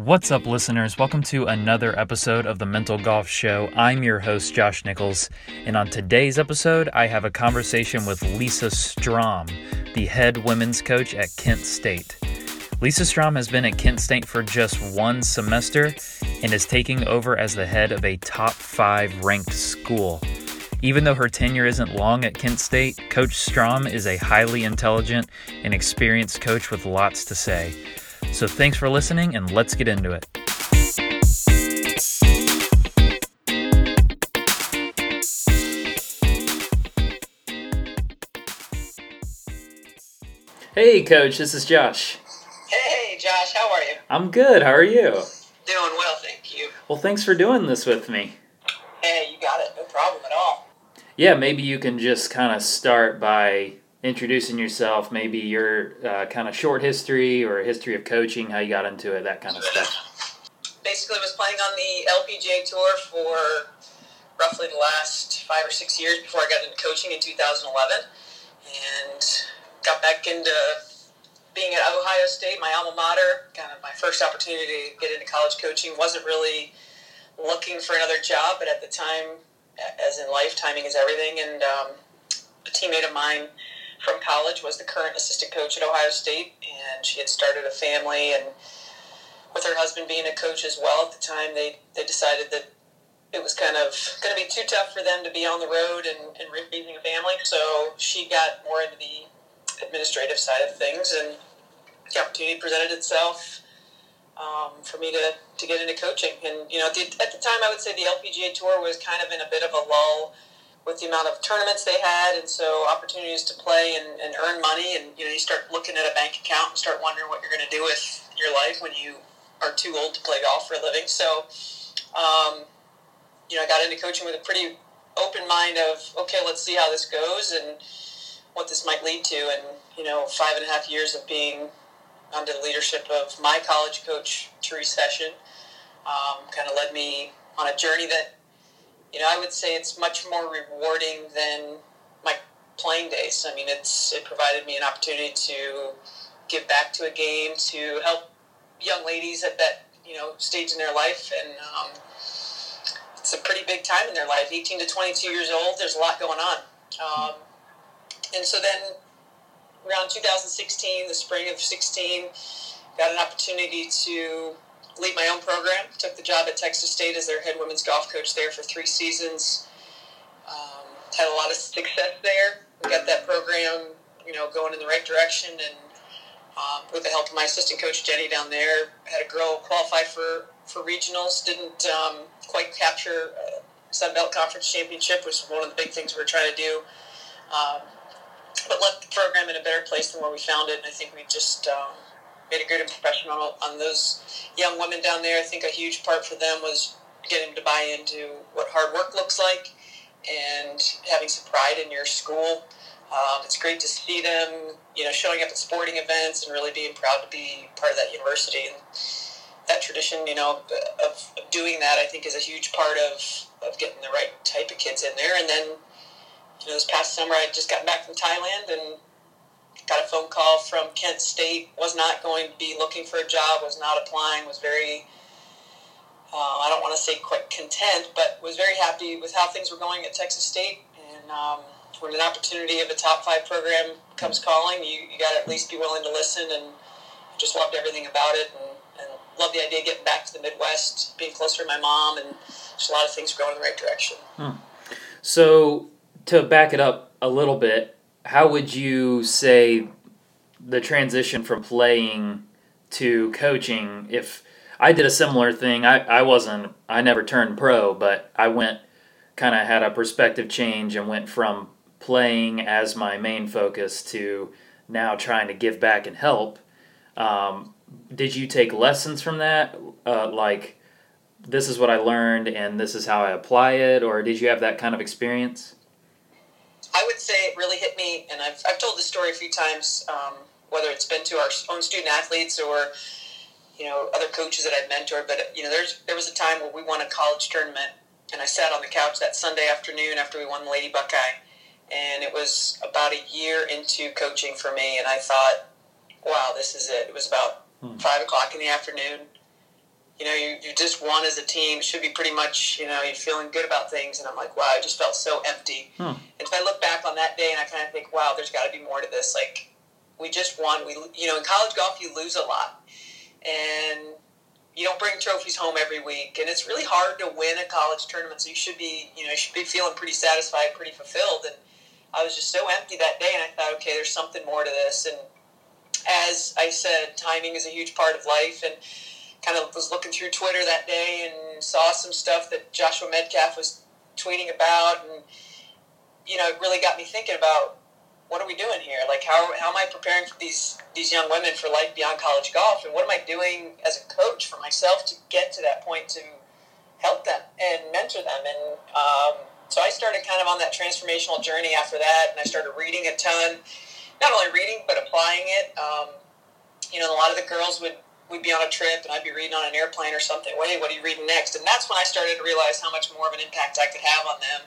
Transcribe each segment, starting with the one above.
What's up, listeners? Welcome to another episode of the Mental Golf Show. I'm your host, Josh Nichols, and on today's episode, I have a conversation with Lisa Strom, the head women's coach at Kent State. Lisa Strom has been at Kent State for just one semester and is taking over as the head of a top five ranked school. Even though her tenure isn't long at Kent State, Coach Strom is a highly intelligent and experienced coach with lots to say. So thanks for listening, and let's get into it. Hey, Coach, this is Josh. Hey, Josh, how are you? I'm good. How are you? Doing well, thank you. Well, thanks for doing this with me. Hey, you got it. No problem at all. Yeah, maybe you can just kind of start by introducing yourself, maybe your uh, kind of short history or history of coaching, how you got into it, that kind of stuff. Basically, I was playing on the LPGA tour for roughly the last five or six years before I got into coaching in 2011, and got back into being at Ohio State, my alma mater. Kind of my first opportunity to get into college coaching. wasn't really looking for another job, but at the time, as in life, timing is everything, and um, a teammate of mine from college was the current assistant coach at Ohio State, and she had started a family. And with her husband being a coach as well at the time, they they decided that it was kind of going to be too tough for them to be on the road and, and raising a family. So she got more into the administrative side of things, and the opportunity presented itself um, for me to, to get into coaching. And you know, at the, at the time, I would say the LPGA Tour was kind of in a bit of a lull with the amount of tournaments they had, and so opportunities to play and, and earn money. And you know, you start looking at a bank account and start wondering what you're going to do with your life when you are too old to play golf for a living. So, um, you know, I got into coaching with a pretty open mind of okay, let's see how this goes and what this might lead to. And you know, five and a half years of being under the leadership of my college coach, Therese Hession, um, kind of led me on a journey that you know, I would say it's much more rewarding than my playing days. I mean, it's it provided me an opportunity to give back to a game, to help young ladies at that you know stage in their life, and um, it's a pretty big time in their life. 18 to 22 years old, there's a lot going on, um, and so then around 2016, the spring of 16, got an opportunity to lead my own program. Took the job at Texas State as their head women's golf coach there for three seasons. Um, had a lot of success there. We got that program, you know, going in the right direction, and um, with the help of my assistant coach Jenny down there, had a girl qualify for for regionals. Didn't um, quite capture uh, Sun Belt Conference championship, which was one of the big things we were trying to do. Um, but left the program in a better place than where we found it, and I think we just um, made a good impression on, on those young women down there. I think a huge part for them was getting to buy into what hard work looks like and having some pride in your school. Um, it's great to see them, you know, showing up at sporting events and really being proud to be part of that university. And that tradition, you know, of, of doing that, I think, is a huge part of, of getting the right type of kids in there. And then, you know, this past summer, I just got back from Thailand and got a phone call from Kent State. Was not going to be looking for a job. Was not applying. Was very uh, I don't want to say quite content, but was very happy with how things were going at Texas State. And um, when an opportunity of a top five program comes calling, you, you got to at least be willing to listen. And just loved everything about it, and, and loved the idea of getting back to the Midwest, being closer to my mom, and just a lot of things going in the right direction. Hmm. So to back it up a little bit, how would you say the transition from playing to coaching if I did a similar thing. I, I wasn't I never turned pro, but I went kind of had a perspective change and went from playing as my main focus to now trying to give back and help. Um, did you take lessons from that? Uh, like, this is what I learned and this is how I apply it, or did you have that kind of experience? I would say it really hit me, and I've, I've told this story a few times, um, whether it's been to our own student athletes or you know other coaches that I've mentored. But you know, there's there was a time where we won a college tournament, and I sat on the couch that Sunday afternoon after we won the Lady Buckeye, and it was about a year into coaching for me, and I thought, wow, this is it. It was about hmm. five o'clock in the afternoon, you know, you, you just won as a team. Should be pretty much, you know, you're feeling good about things. And I'm like, wow, I just felt so empty. Hmm. And so I look back on that day and I kind of think, wow, there's got to be more to this. Like, we just won. We, you know, in college golf, you lose a lot, and you don't bring trophies home every week, and it's really hard to win a college tournament. So you should be, you know, you should be feeling pretty satisfied, pretty fulfilled. And I was just so empty that day, and I thought, okay, there's something more to this. And as I said, timing is a huge part of life, and kind of was looking through Twitter that day and saw some stuff that Joshua Medcalf was tweeting about, and you know, it really got me thinking about what are we doing here? Like, how, how am I preparing for these these young women for life beyond college golf, and what am I doing as a coach for myself to get to that point to help them and mentor them? And um, so I started kind of on that transformational journey after that, and I started reading a ton, not only reading but applying it. Um, you know, a lot of the girls would we'd be on a trip and I'd be reading on an airplane or something. Hey, what are you reading next? And that's when I started to realize how much more of an impact I could have on them.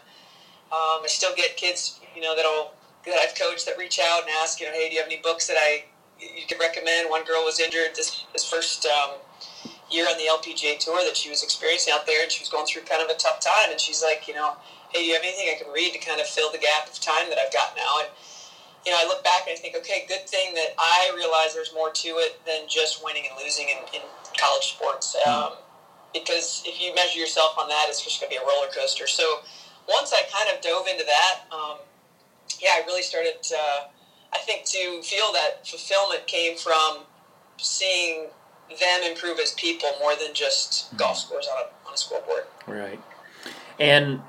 Um, I still get kids, you know, that'll that I've coached that reach out and ask, you know, hey, do you have any books that I you could recommend? One girl was injured this this first um, year on the LPGA tour that she was experiencing out there, and she was going through kind of a tough time. And she's like, you know, hey, do you have anything I can read to kind of fill the gap of time that I've got now? And you know, I look back and I think, okay, good thing that I realize there's more to it than just winning and losing in, in college sports. Um, because if you measure yourself on that, it's just going to be a roller coaster. So once I kind of dove into that, um, yeah, I really started. Uh, I think to feel that fulfillment came from seeing them improve as people more than just golf scores on a, on a scoreboard. Right. And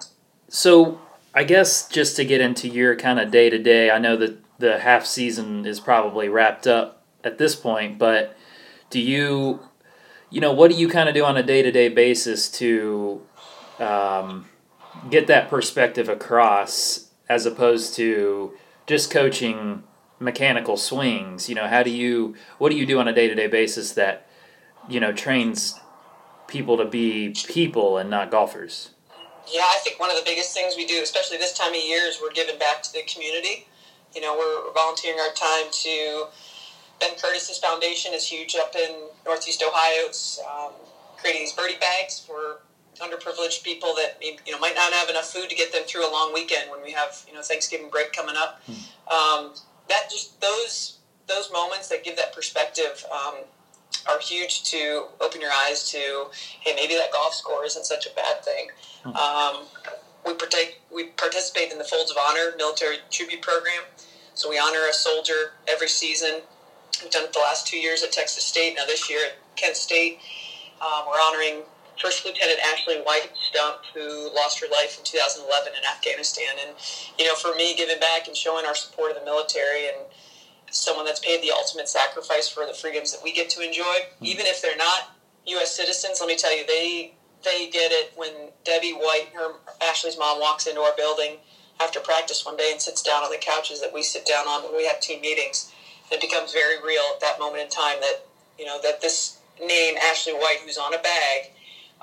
so I guess just to get into your kind of day to day, I know that the half season is probably wrapped up at this point, but do you, you know, what do you kind of do on a day to day basis to um, get that perspective across as opposed to just coaching mechanical swings? You know, how do you, what do you do on a day to day basis that, you know, trains people to be people and not golfers? Yeah, I think one of the biggest things we do, especially this time of year, is we're giving back to the community. You know, we're volunteering our time to Ben Curtis's foundation is huge up in Northeast Ohio. It's um, creating these birdie bags for underprivileged people that you know might not have enough food to get them through a long weekend when we have you know Thanksgiving break coming up. Um, that just those those moments that give that perspective um, are huge to open your eyes to. Hey, maybe that golf score isn't such a bad thing. Um, we partake we participate in the Folds of Honor military tribute program. So we honor a soldier every season. We've done it the last two years at Texas State. Now this year at Kent State, um, we're honoring First Lieutenant Ashley White Stumpf, who lost her life in 2011 in Afghanistan. And you know, for me, giving back and showing our support of the military and someone that's paid the ultimate sacrifice for the freedoms that we get to enjoy, even if they're not U.S. citizens. Let me tell you, they they did it when Debbie White, her Ashley's mom, walks into our building after practice one day and sits down on the couches that we sit down on when we have team meetings. It becomes very real at that moment in time that you know that this name Ashley White, who's on a bag,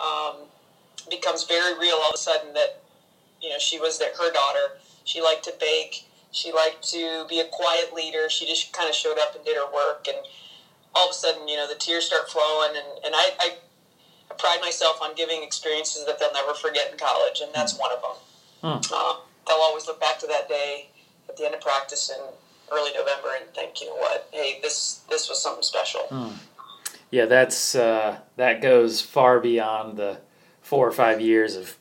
um, becomes very real all of a sudden. That you know she was that her daughter. She liked to bake. She liked to be a quiet leader. She just kind of showed up and did her work, and all of a sudden, you know, the tears start flowing. And, and I, I, I pride myself on giving experiences that they'll never forget in college, and that's one of them. Hmm. Uh, they'll always look back to that day at the end of practice in early November and think, you know what, hey, this this was something special. Yeah, that's uh, that goes far beyond the four or five years of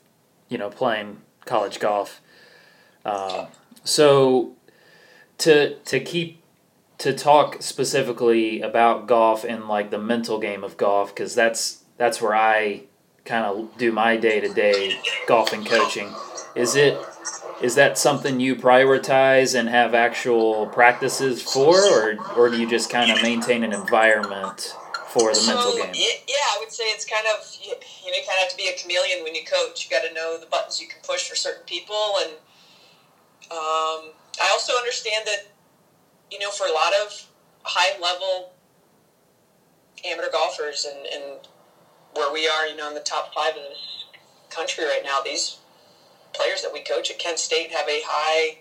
you know playing college golf. Um, so to to keep to talk specifically about golf and like the mental game of golf because that's that's where I kind of do my day to day golfing coaching. Is it is that something you prioritize and have actual practices for, or or do you just kind of maintain an environment for the mental game? Yeah, I would say it's kind of you, you know you kind of have to be a chameleon when you coach. You got to know the buttons you can push for certain people, and um, I also understand that you know for a lot of high level amateur golfers and, and where we are, you know, in the top five of this country right now, these players that we coach at Kent State have a high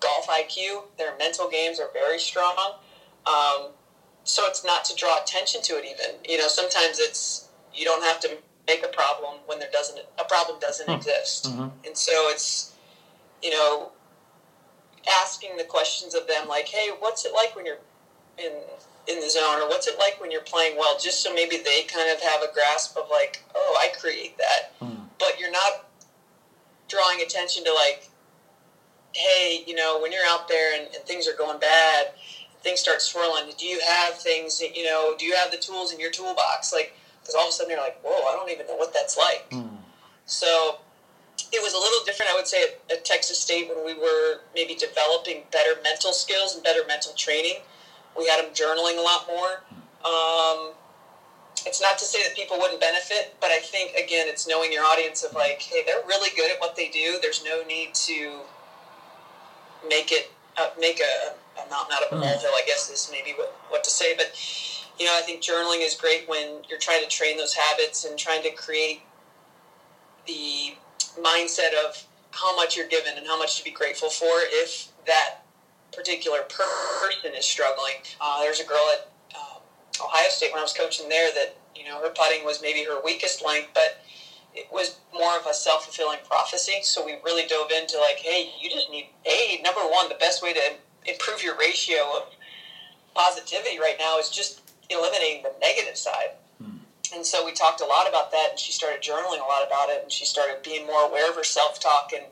golf IQ. Their mental games are very strong. Um, so it's not to draw attention to it even. You know, sometimes it's you don't have to make a problem when there doesn't a problem doesn't Hmm. exist. Mm-hmm. And so it's you know asking the questions of them like, hey, what's it like when you're in in the zone, or what's it like when you're playing well? Just so maybe they kind of have a grasp of like, oh, I create that, Mm. but you're not drawing attention to like, hey, you know, when you're out there and, and things are going bad, things start swirling. Do you have things? that, You know, do you have the tools in your toolbox? Like, because all of a sudden you're like, whoa, I don't even know what that's like. Mm. So it was a little different, I would say, at, at Texas State when we were maybe developing better mental skills and better mental training. We had them journaling a lot more. Um, it's not to say that people wouldn't benefit, but I think again, it's knowing your audience of like, hey, they're really good at what they do. There's no need to make it uh, make a, a mountain out of a molehill. I guess is maybe what what to say, but you know, I think journaling is great when you're trying to train those habits and trying to create the mindset of how much you're given and how much to be grateful for if that particular per- person is struggling. Uh, there's a girl at um, Ohio State when I was coaching there that you know her putting was maybe her weakest link, but it was more of a self fulfilling prophecy. So we really dove into like, hey, you just need a number one. The best way to improve your ratio of positivity right now is just eliminating the negative side. And so we talked a lot about that, and she started journaling a lot about it, and she started being more aware of her self talk, and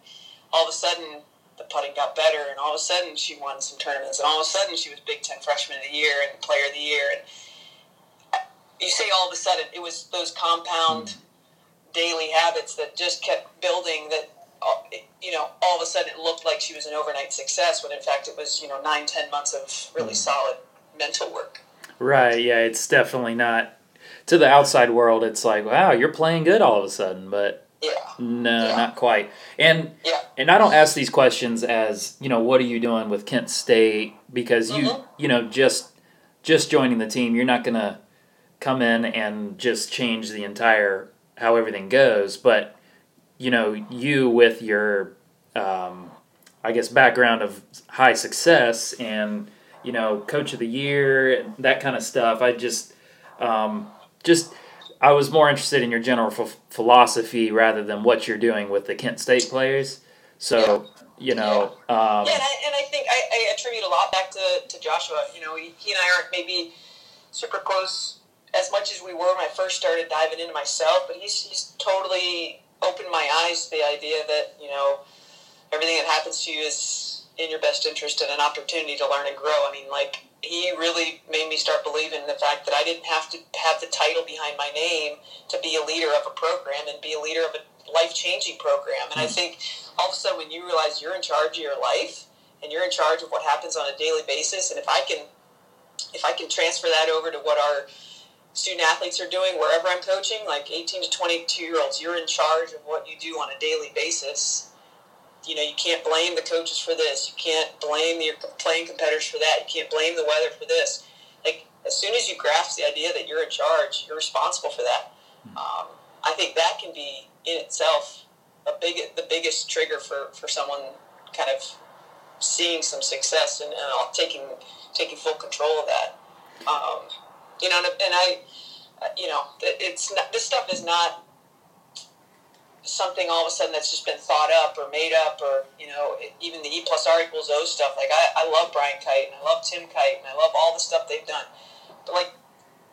all of a sudden the putting got better, and all of a sudden she won some tournaments, and all of a sudden she was Big Ten Freshman of the Year and Player of the Year, and uh, you say all of a sudden it was those compound hmm. daily habits that just kept building that uh, you know all of a sudden it looked like she was an overnight success when in fact it was you know nine ten months of really hmm. solid mental work Right. Yeah. It's definitely not to the outside world. It's like, wow, you're playing good all of a sudden, but yeah no, Yeah. not quite. And yeah and I don't ask these questions as you know, what are you doing with Kent State? Because you Mhm. you know just just joining the team, you're not gonna come in and just change the entire how everything goes. But you know, you with your um, I guess background of high success and you know coach of the year that kind of stuff. I just um, just I was more interested in your general ph- philosophy rather than what you're doing with the Kent State players. So you know, um, Yeah, and I, and I think I, I attribute a lot back to, to Joshua. You know, he, he and I aren't maybe super close as much as we were when I first started diving into myself, but he's, he's totally opened my eyes to the idea that, you know, everything that happens to you is in your best interest and an opportunity to learn and grow. I mean, like, he really made me start believing in the fact that I didn't have to have the title behind my name to be a leader of a program and be a leader of a life changing program. And I hmm. think all of a sudden when you realize you're in charge of your life and you're in charge of what happens on a daily basis, and if I can if I can transfer that over to what our student athletes are doing wherever I'm coaching, like 18 to 22 year olds, you're in charge of what you do on a daily basis. You know, you can't blame the coaches for this. You can't blame your playing competitors for that. You can't blame the weather for this. Like, as soon as you grasp the idea that you're in charge, you're responsible for that. Um, I think that can be in itself a big, the biggest trigger for, for someone kind of seeing some success and, and taking taking full control of that. Um, you know, and, and I, uh, you know, it's not, this stuff is not something all of a sudden that's just been thought up or made up or you know even the E plus R equals O stuff. Like I, I love Brian Kight and I love Tim Kight and I love all the stuff they've done, but like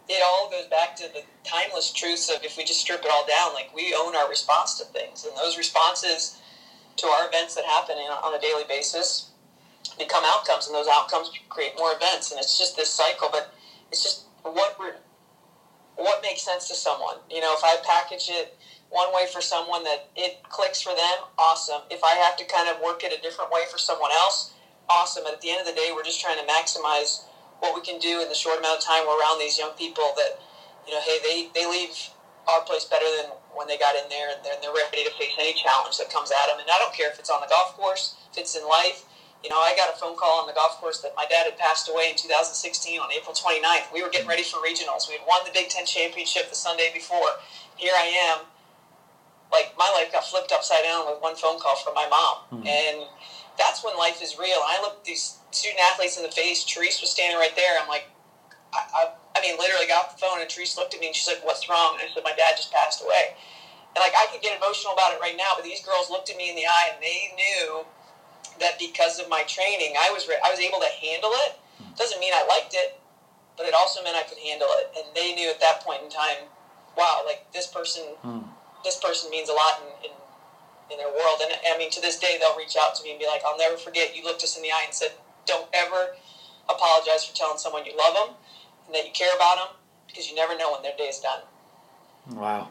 it all goes back to the timeless truths of if we just strip it all down, like we own our response to things, and those responses to our events that happen on a daily basis become outcomes, and those outcomes create more events, and it's just this cycle. But it's just what we're what makes sense to someone. You know, if I package it one way for someone that it clicks for them, awesome. If I have to kind of work it a different way for someone else, awesome. And at the end of the day, we're just trying to maximize what we can do in the short amount of time we're around these young people that, you know, hey, they, they leave our place better than when they got in there and they're, they're ready to face any challenge that comes at them. And I don't care if it's on the golf course, if it's in life. You know, I got a phone call on the golf course that my dad had passed away in 2016 on April 29th. We were getting ready for regionals. We had won the Big Ten championship the Sunday before. Here I am. Like, my life got flipped upside down with one phone call from my mom. And that's when life is real. I looked these student athletes in the face. Therese was standing right there. I'm like, I, I, I mean, literally got off the phone and Therese looked at me and she's like, "What's wrong?" And I said, "My dad just passed away." And like I could get emotional about it right now, but these girls looked at me in the eye and they knew that because of my training, I was re- I was able to handle it. Doesn't mean I liked it, but it also meant I could handle it. And they knew at that point in time, wow, like this person, Hmm. This person means a lot in, in in their world. And I mean, to this day, they'll reach out to me and be like, "I'll never forget you looked us in the eye and said, don't ever apologize for telling someone you love them and that you care about them because you never know when their day is done." Wow.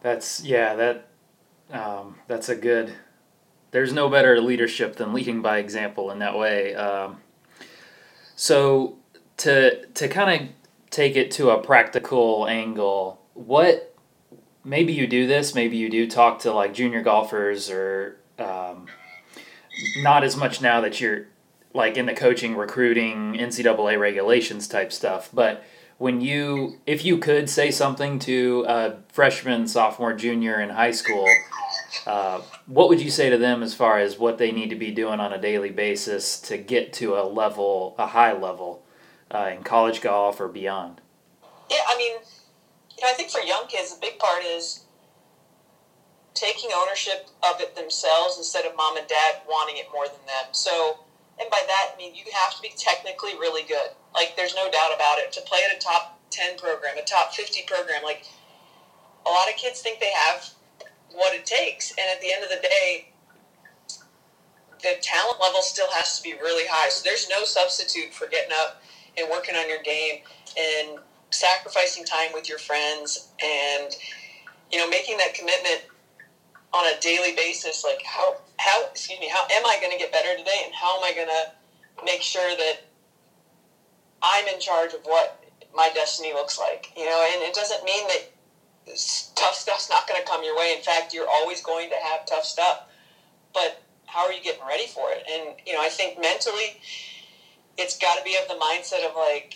That's yeah, that um, that's a good there's no better leadership than leading by example in that way. Um, so to to kind of take it to a practical angle, what maybe you do this, maybe you do talk to like junior golfers or um, not as much now that you're like in the coaching, recruiting, NCAA regulations type stuff, but when you if you could say something to a freshman sophomore junior in high school uh, what would you say to them as far as what they need to be doing on a daily basis to get to a level a high level uh, in college golf or beyond? Yeah, I mean, I think for young kids, the big part is taking ownership of it themselves instead of mom and dad wanting it more than them. So, and by that, I mean you have to be technically really good. Like, there's no doubt about it. To play at a top 10 program, a top 50 program, like, a lot of kids think they have what it takes. And at the end of the day, the talent level still has to be really high. So there's no substitute for getting up and working on your game and sacrificing time with your friends and you know making that commitment on a daily basis like how how excuse me how am i going to get better today? And how am i going to make sure that i'm in charge of what my destiny looks like you know? And it doesn't mean that tough stuff's not going to come your way. In fact you're always going to have tough stuff but how are you getting ready for it? And you know i think mentally it's got to be of the mindset of like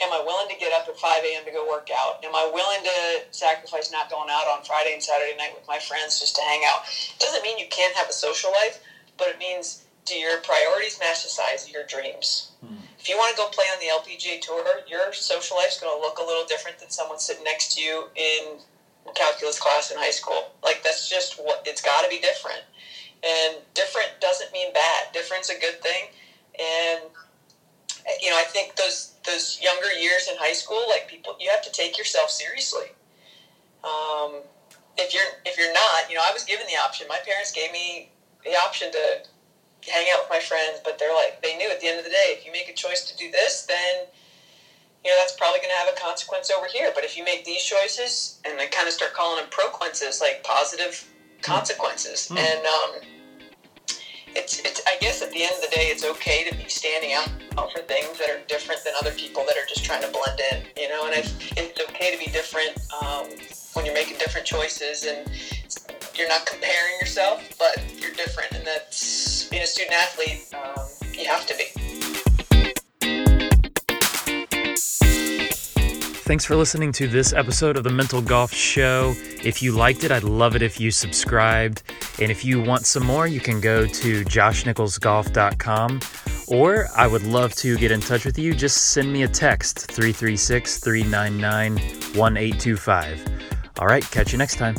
am I willing to get up at 5 a.m. to go work out? Am I willing to sacrifice not going out on Friday and Saturday night with my friends just to hang out? It doesn't mean you can't have a social life, but it means do your priorities match the size of your dreams? Hmm. If you want to go play on the LPGA Tour, your social life's going to look a little different than someone sitting next to you in calculus class in high school. Like, that's just what it's got to be different. And different doesn't mean bad, different's a good thing. And you know, I think those those younger years in high school, like people, you have to take yourself seriously. Um, if you're if you're not, you know, I was given the option. My parents gave me the option to hang out with my friends, but they're like, they knew at the end of the day, if you make a choice to do this, then you know that's probably going to have a consequence over here. But if you make these choices, and I kind of start calling them proquences, like positive consequences, Mm. and um, it's, it's I guess at the end of the day, it's okay to be standing out for things that are different than other people that are just trying to blend in, you know. And I, it's okay to be different um, when you're making different choices, and you're not comparing yourself, but you're different, and that's being a student athlete. Um, you have to be. Thanks for listening to this episode of the Mental Golf Show. If you liked it, I'd love it if you subscribed. And if you want some more, you can go to joshnicholsgolf.com or I would love to get in touch with you. Just send me a text 336 399 1825. All right, catch you next time.